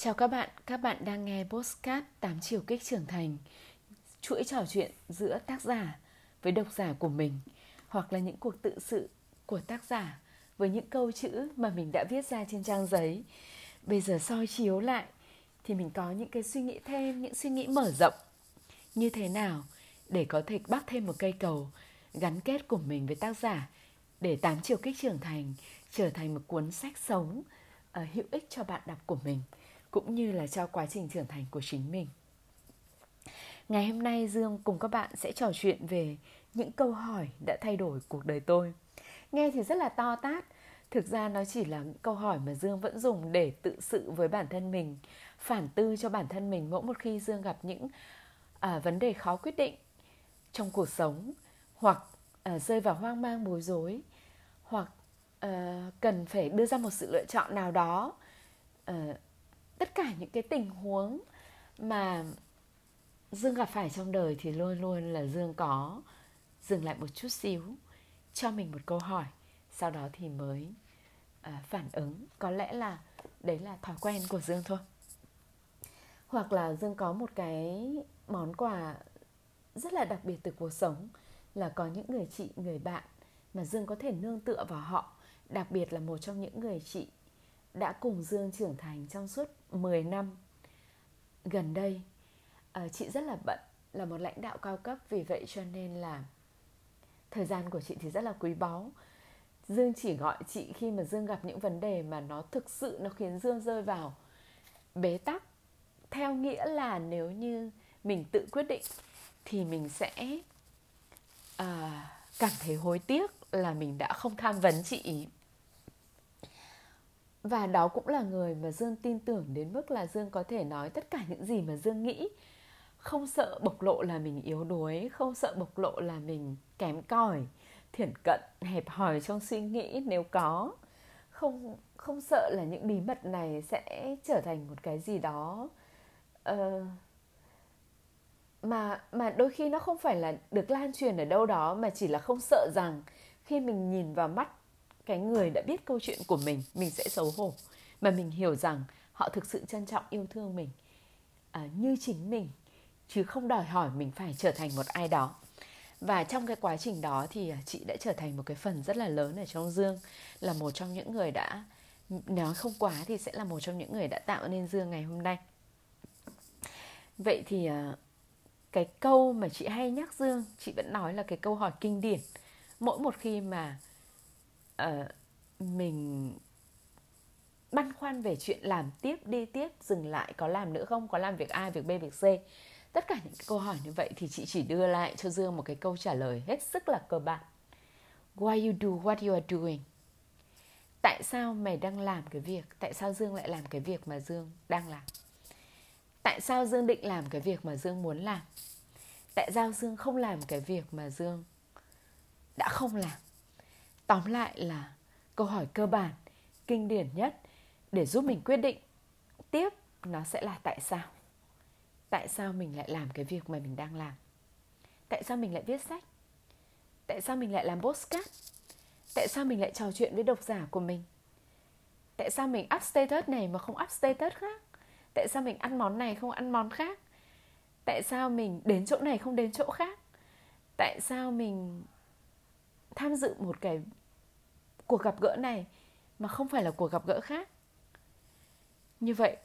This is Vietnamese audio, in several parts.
Chào các bạn, các bạn đang nghe Postcard 8 chiều kích trưởng thành. Chuỗi trò chuyện giữa tác giả với độc giả của mình Hoặc là những cuộc tự sự của tác giả với những câu chữ mà mình đã viết ra trên trang giấy. Bây giờ soi chiếu lại thì mình có những cái suy nghĩ thêm, những suy nghĩ mở rộng. Như thế nào để có thể bắt thêm một cây cầu gắn kết của mình với tác giả Để 8 chiều kích trưởng thành trở thành một cuốn sách sống uh, hữu ích cho bạn đọc của mình? Cũng như là cho quá trình trưởng thành của chính mình. Ngày hôm nay Dương cùng các bạn sẽ trò chuyện về những câu hỏi đã thay đổi cuộc đời tôi. Nghe thì rất là to tát, thực ra nó chỉ là những câu hỏi mà Dương vẫn dùng để tự sự với bản thân mình, phản tư cho bản thân mình mỗi một khi Dương gặp những à, vấn đề khó quyết định trong cuộc sống hoặc à, rơi vào hoang mang bối rối hoặc à, cần phải đưa ra một sự lựa chọn nào đó à, tất cả những cái tình huống mà dương gặp phải trong đời thì luôn luôn là dương có dừng lại một chút xíu cho mình một câu hỏi sau đó thì mới à, phản ứng. Có lẽ là đấy là thói quen của dương thôi. Hoặc là dương có một cái món quà rất là đặc biệt từ cuộc sống là có những người chị người bạn mà dương có thể nương tựa vào họ. Đặc biệt là một trong những người chị đã cùng Dương trưởng thành trong suốt 10 năm gần đây. Ờ, chị rất là bận, là một lãnh đạo cao cấp vì vậy cho nên là thời gian của chị thì rất là quý báu. Dương chỉ gọi chị khi mà Dương gặp những vấn đề mà nó thực sự nó khiến Dương rơi vào bế tắc. Theo nghĩa là nếu như mình tự quyết định thì mình sẽ uh, cảm thấy hối tiếc là mình đã không tham vấn chị ý và đó cũng là người mà dương tin tưởng đến mức là dương có thể nói tất cả những gì mà dương nghĩ. Không sợ bộc lộ là mình yếu đuối không sợ bộc lộ là mình kém cỏi thiển cận hẹp hòi trong suy nghĩ nếu có. Không không sợ là những bí mật này sẽ trở thành một cái gì đó uh, mà mà đôi khi nó không phải là được lan truyền ở đâu đó mà chỉ là không sợ rằng khi mình nhìn vào mắt cái người đã biết câu chuyện của mình mình sẽ xấu hổ. Mà mình hiểu rằng họ thực sự trân trọng yêu thương mình à, như chính mình chứ không đòi hỏi mình phải trở thành một ai đó. Và trong cái quá trình đó thì à, chị đã trở thành một cái phần rất là lớn ở trong dương là một trong những người đã nói không quá thì sẽ là một trong những người đã tạo nên dương ngày hôm nay. Vậy thì à, cái câu mà chị hay nhắc dương chị vẫn nói là cái câu hỏi kinh điển. Mỗi một khi mà uh, mình băn khoăn về chuyện làm tiếp đi tiếp dừng lại có làm nữa không? Có làm việc a việc b việc c? Tất cả những câu hỏi như vậy thì chị chỉ đưa lại cho dương một cái câu trả lời hết sức là cơ bản. Why you do what you are doing? Tại sao mày đang làm cái việc? Tại sao dương lại làm cái việc mà dương đang làm? Tại sao dương định làm cái việc mà dương muốn làm? Tại sao dương không làm cái việc mà dương đã không làm? Tóm lại là câu hỏi cơ bản, kinh điển nhất để giúp mình quyết định tiếp nó sẽ là tại sao. Tại sao mình lại làm cái việc mà mình đang làm? Tại sao mình lại viết sách? Tại sao mình lại làm postcard? Tại sao mình lại trò chuyện với độc giả của mình? Tại sao mình up status này mà không up status khác? Tại sao mình ăn món này không ăn món khác? Tại sao mình đến chỗ này không đến chỗ khác? Tại sao mình tham dự một cái cuộc gặp gỡ này mà không phải là cuộc gặp gỡ khác. Như vậy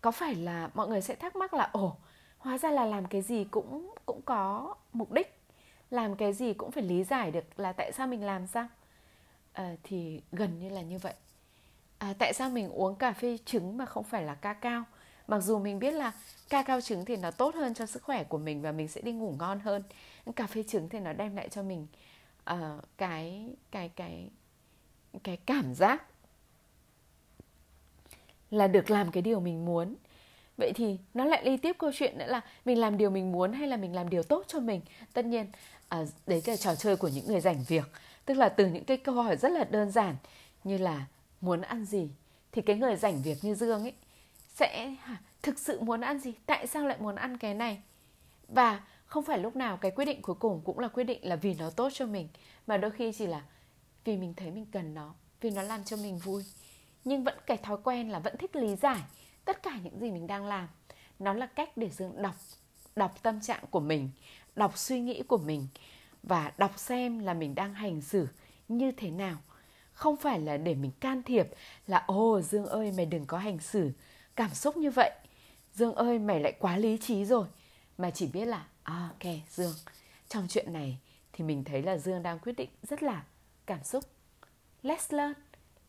có phải là mọi người sẽ thắc mắc là ồ hóa ra là làm cái gì cũng cũng có mục đích làm cái gì cũng phải lý giải được là tại sao mình làm sao? À, thì gần như là như vậy. À, tại sao mình uống cà phê trứng mà không phải là ca cao? Mặc dù mình biết là ca cao trứng thì nó tốt hơn cho sức khỏe của mình và mình sẽ đi ngủ ngon hơn. Cà phê trứng thì nó đem lại cho mình uh, cái cái cái cái cảm giác là được làm cái điều mình muốn. Vậy thì nó lại đi tiếp câu chuyện nữa là mình làm điều mình muốn hay là mình làm điều tốt cho mình? Tất nhiên à, đấy là trò chơi của những người rảnh việc. Tức là từ những cái câu hỏi rất là đơn giản như là muốn ăn gì? thì cái người rảnh việc như dương ấy sẽ thực sự muốn ăn gì? Tại sao lại muốn ăn cái này? Và không phải lúc nào cái quyết định cuối cùng cũng là quyết định là vì nó tốt cho mình, mà đôi khi chỉ là vì mình thấy mình cần nó, vì nó làm cho mình vui. Nhưng vẫn cái thói quen là vẫn thích lý giải tất cả những gì mình đang làm. Nó là cách để dương, đọc đọc tâm trạng của mình, đọc suy nghĩ của mình và đọc xem là mình đang hành xử như thế nào. Không phải là để mình can thiệp là, ồ, dương ơi, mày đừng có hành xử cảm xúc như vậy. Dương ơi, mày lại quá lý trí rồi. Mà chỉ biết là à, ok dương. Trong chuyện này thì mình thấy là dương đang quyết định rất là cảm xúc. Let's learn.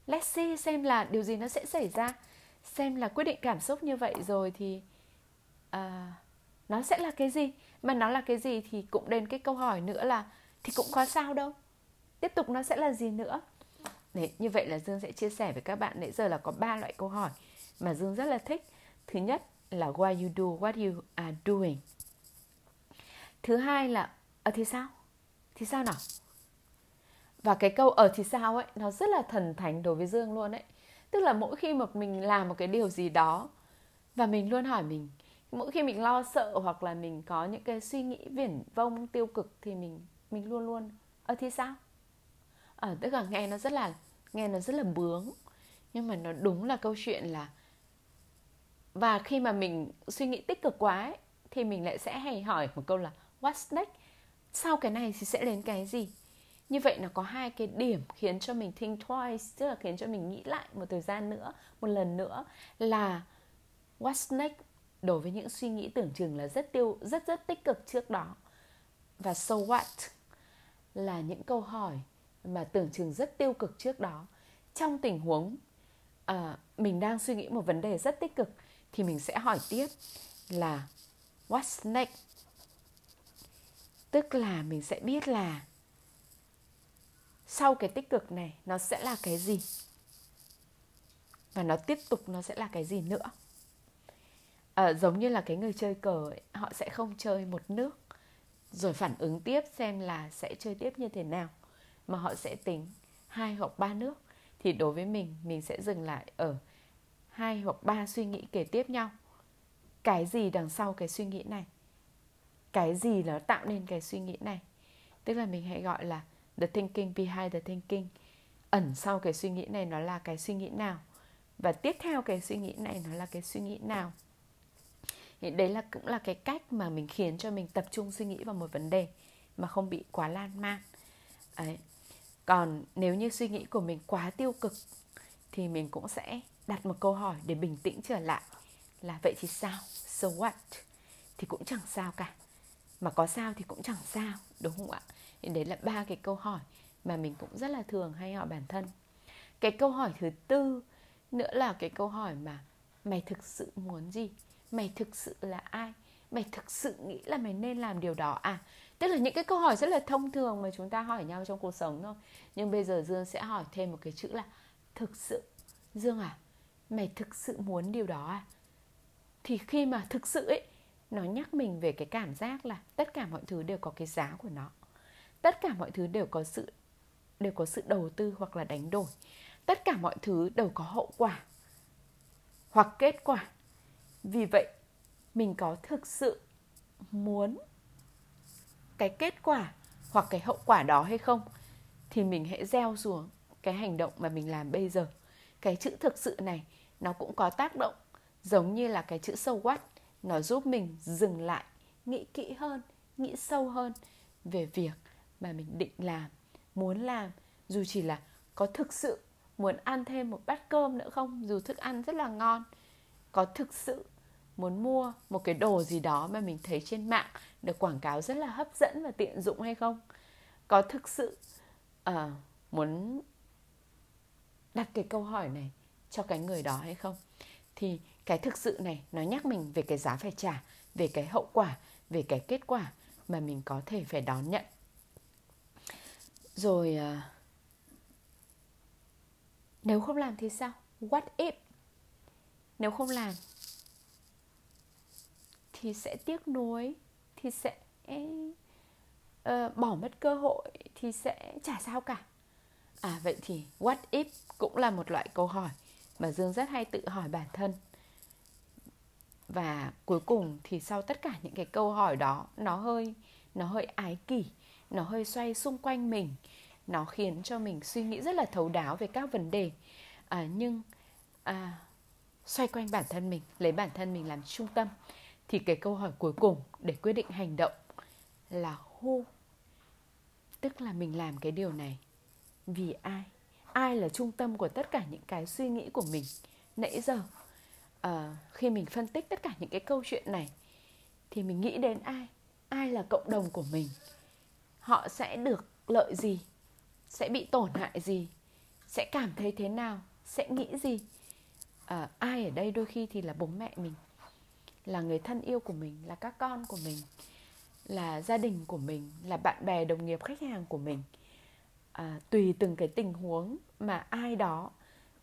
Let's see xem là điều gì nó sẽ xảy ra. Xem là quyết định cảm xúc như vậy rồi thì uh, nó sẽ là cái gì? Mà nó là cái gì thì cũng đến cái câu hỏi nữa là thì cũng có sao đâu. Tiếp tục nó sẽ là gì nữa? Đấy, như vậy là Dương sẽ chia sẻ với các bạn. Nãy giờ là có ba loại câu hỏi mà Dương rất là thích. Thứ nhất là why you do what you are doing. Thứ hai là ở thì sao? Thì sao nào? Và cái câu ở thì sao ấy nó rất là thần thánh đối với Dương luôn ấy. Tức là mỗi khi mà mình làm một cái điều gì đó và mình luôn hỏi mình mỗi khi mình lo sợ hoặc là mình có những cái suy nghĩ viển vông tiêu cực thì mình mình luôn luôn ở thì sao? Ở tức là nghe nó rất là nghe nó rất là bướng nhưng mà nó đúng là câu chuyện là và khi mà mình suy nghĩ tích cực quá ấy, thì mình lại sẽ hay hỏi một câu là what's next sau cái này thì sẽ đến cái gì? Như vậy nó có hai cái điểm khiến cho mình think twice tức là khiến cho mình nghĩ lại một thời gian nữa một lần nữa là what's next đối với những suy nghĩ tưởng chừng là rất tiêu rất rất tích cực trước đó. Và so what? Là những câu hỏi mà tưởng chừng rất tiêu cực trước đó. Trong tình huống uh, mình đang suy nghĩ một vấn đề rất tích cực thì mình sẽ hỏi tiếp là what's next tức là mình sẽ biết là sau cái tích cực này nó sẽ là cái gì. Và nó tiếp tục nó sẽ là cái gì nữa. À, giống như là cái người chơi cờ ấy, họ sẽ không chơi một nước rồi phản ứng tiếp xem là sẽ chơi tiếp như thế nào mà họ sẽ tính hai hoặc ba nước. Thì đối với mình mình sẽ dừng lại ở hai hoặc ba suy nghĩ kể tiếp nhau. Cái gì đằng sau cái suy nghĩ này? Cái gì nó tạo nên cái suy nghĩ này? Tức là mình hãy gọi là the thinking behind the thinking. Ẩn sau cái suy nghĩ này nó là cái suy nghĩ nào? Và tiếp theo cái suy nghĩ này nó là cái suy nghĩ nào? Thì đấy là, cũng là cái cách mà mình khiến cho mình tập trung suy nghĩ vào một vấn đề mà không bị quá lan man. Ấy còn nếu như suy nghĩ của mình quá tiêu cực, thì mình cũng sẽ đặt một câu hỏi để bình tĩnh trở lại là, vậy thì sao? So what? Thì cũng chẳng sao cả mà có sao thì cũng chẳng sao, đúng không ạ? Thì đấy là ba cái câu hỏi mà mình cũng rất là thường hay hỏi bản thân. Cái câu hỏi thứ tư nữa là cái câu hỏi mà mày thực sự muốn gì? Mày thực sự là ai? Mày thực sự nghĩ là mày nên làm điều đó à? Tức là những cái câu hỏi rất là thông thường mà chúng ta hỏi nhau trong cuộc sống thôi. Nhưng bây giờ dương sẽ hỏi thêm một cái chữ là thực sự. Dương à mày thực sự muốn điều đó à? Thì khi mà thực sự ấy nó nhắc mình về cái cảm giác là tất cả mọi thứ đều có cái giá của nó. Tất cả mọi thứ đều có sự, đều có sự đầu tư hoặc là đánh đổi. Tất cả mọi thứ đều có hậu quả hoặc kết quả. Vì vậy, mình có thực sự muốn cái kết quả hoặc cái hậu quả đó hay không thì mình hãy gieo xuống cái hành động mà mình làm bây giờ. Cái chữ thực sự này, nó cũng có tác động giống như là cái chữ sâu so what nó giúp mình dừng lại nghĩ kỹ hơn nghĩ sâu hơn về việc mà mình định làm muốn làm. Dù chỉ là có thực sự muốn ăn thêm một bát cơm nữa không? Dù thức ăn rất là ngon có thực sự muốn mua một cái đồ gì đó mà mình thấy trên mạng được quảng cáo rất là hấp dẫn và tiện dụng hay không? Có thực sự uh, muốn đặt cái câu hỏi này cho cái người đó hay không? Thì cái thực sự này nó nhắc mình về cái giá phải trả về cái hậu quả về cái kết quả mà mình có thể phải đón nhận. Rồi à, nếu không làm thì sao? What if? Nếu không làm thì sẽ tiếc nuối thì sẽ uh, bỏ mất cơ hội thì sẽ chả sao cả. À vậy thì what if cũng là một loại câu hỏi mà dương rất hay tự hỏi bản thân. Và cuối cùng thì sau tất cả những cái câu hỏi đó nó hơi nó hơi ái kỷ nó hơi xoay xung quanh mình. Nó khiến cho mình suy nghĩ rất là thấu đáo về các vấn đề. À, nhưng à, xoay quanh bản thân mình lấy bản thân mình làm trung tâm thì cái câu hỏi cuối cùng để quyết định hành động là who? Tức là mình làm cái điều này vì ai? Ai là trung tâm của tất cả những cái suy nghĩ của mình? Nãy giờ à, khi mình phân tích tất cả những cái câu chuyện này thì mình nghĩ đến ai? Ai là cộng đồng của mình? Họ sẽ được lợi gì? Sẽ bị tổn hại gì? Sẽ cảm thấy thế nào? Sẽ nghĩ gì? À, ai ở đây đôi khi thì là bố mẹ mình là người thân yêu của mình là các con của mình là gia đình của mình là bạn bè đồng nghiệp khách hàng của mình à, tùy từng cái tình huống mà ai đó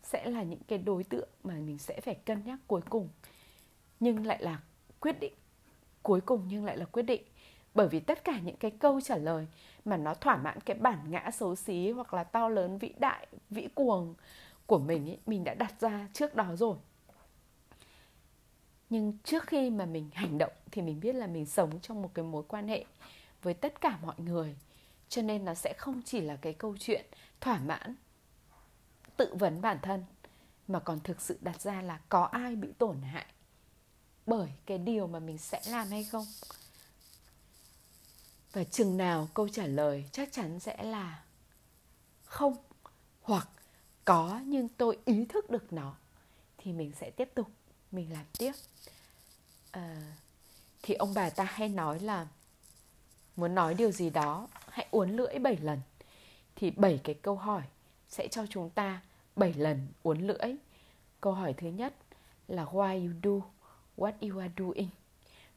sẽ là những cái đối tượng mà mình sẽ phải cân nhắc cuối cùng. Nhưng lại là quyết định cuối cùng nhưng lại là quyết định. Bởi vì tất cả những cái câu trả lời mà nó thỏa mãn cái bản ngã xấu xí hoặc là to lớn vĩ đại vĩ cuồng của mình ấy, mình đã đặt ra trước đó rồi. Nhưng trước khi mà mình hành động thì mình biết là mình sống trong một cái mối quan hệ với tất cả mọi người cho nên nó sẽ không chỉ là cái câu chuyện thỏa mãn tự vấn bản thân mà còn thực sự đặt ra là có ai bị tổn hại bởi cái điều mà mình sẽ làm hay không. Và chừng nào câu trả lời chắc chắn sẽ là không hoặc có nhưng tôi ý thức được nó thì mình sẽ tiếp tục mình làm tiếp. À, thì ông bà ta hay nói là muốn nói điều gì đó hãy uốn lưỡi 7 lần thì 7 cái câu hỏi sẽ cho chúng ta 7 lần uốn lưỡi. Câu hỏi thứ nhất là why you do what you are doing.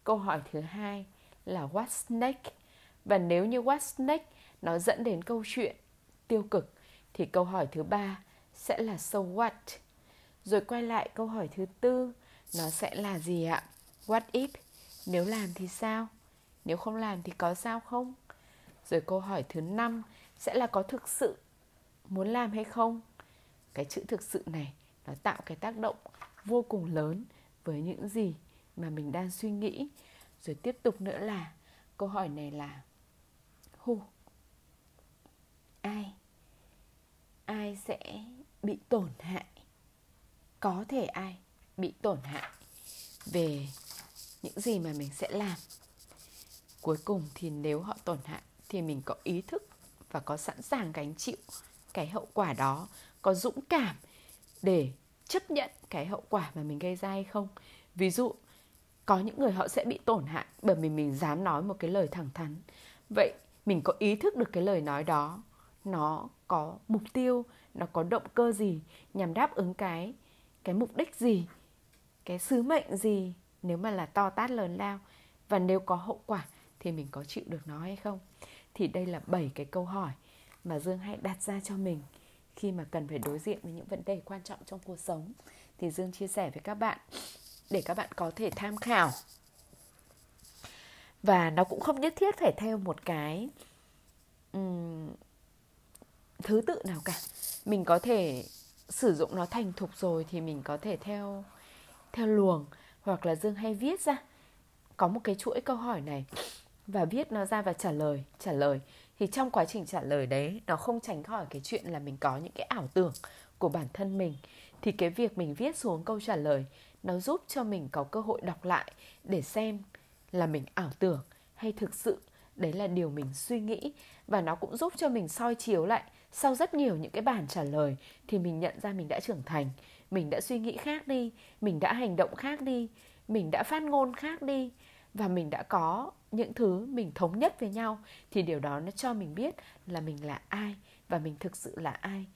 Câu hỏi thứ hai là what's next. Và nếu như what's next nó dẫn đến câu chuyện tiêu cực, thì câu hỏi thứ ba sẽ là so what. Rồi quay lại câu hỏi thứ tư, nó sẽ là gì ạ? What if? Nếu làm thì sao? Nếu không làm thì có sao không? Rồi câu hỏi thứ năm sẽ là có thực sự muốn làm hay không? Cái chữ thực sự này nó tạo cái tác động vô cùng lớn với những gì mà mình đang suy nghĩ. Rồi tiếp tục nữa là câu hỏi này là who? Ai? Ai sẽ bị tổn hại? Có thể ai bị tổn hại về những gì mà mình sẽ làm cuối cùng thì nếu họ tổn hại thì mình có ý thức và có sẵn sàng gánh chịu cái hậu quả đó, có dũng cảm để chấp nhận cái hậu quả mà mình gây ra hay không. Ví dụ, có những người họ sẽ bị tổn hại bởi vì mình dám nói một cái lời thẳng thắn. Vậy mình có ý thức được cái lời nói đó, nó có mục tiêu, nó có động cơ gì nhằm đáp ứng cái cái mục đích gì, cái sứ mệnh gì nếu mà là to tát lớn lao? Và nếu có hậu quả thì mình có chịu được nó hay không? Thì đây là bảy cái câu hỏi mà dương hãy đặt ra cho mình. Khi mà cần phải đối diện với những vấn đề quan trọng trong cuộc sống thì dương chia sẻ với các bạn để các bạn có thể tham khảo. Và nó cũng không nhất thiết phải theo một cái um, thứ tự nào cả. Mình có thể sử dụng nó thành thục rồi thì mình có thể theo theo luồng. Hoặc là dương hay viết ra có một cái chuỗi câu hỏi này và viết nó ra và trả lời trả lời. Thì trong quá trình trả lời đấy, nó không tránh khỏi cái chuyện là mình có những cái ảo tưởng của bản thân mình. Thì cái việc mình viết xuống câu trả lời, nó giúp cho mình có cơ hội đọc lại để xem là mình ảo tưởng hay thực sự. Đấy là điều mình suy nghĩ và nó cũng giúp cho mình soi chiếu lại sau rất nhiều những cái bản trả lời thì mình nhận ra mình đã trưởng thành, mình đã suy nghĩ khác đi, mình đã hành động khác đi, mình đã phát ngôn khác đi và mình đã có những thứ mình thống nhất với nhau, thì điều đó nó cho mình biết là mình là ai và mình thực sự là ai.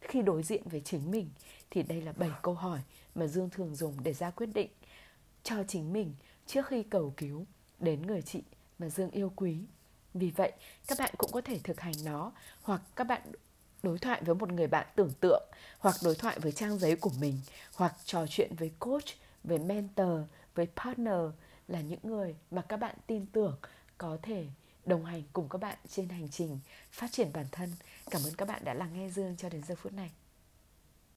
Khi đối diện với chính mình, thì đây là bảy câu hỏi mà dương thường dùng để ra quyết định cho chính mình trước khi cầu cứu đến người chị mà dương yêu quý. Vì vậy, các bạn cũng có thể thực hành nó, hoặc các bạn đối thoại với một người bạn tưởng tượng, hoặc đối thoại với trang giấy của mình, hoặc trò chuyện với coach, với mentor, với partner là những người mà các bạn tin tưởng có thể đồng hành cùng các bạn trên hành trình phát triển bản thân. Cảm ơn các bạn đã lắng nghe Dương cho đến giờ phút này.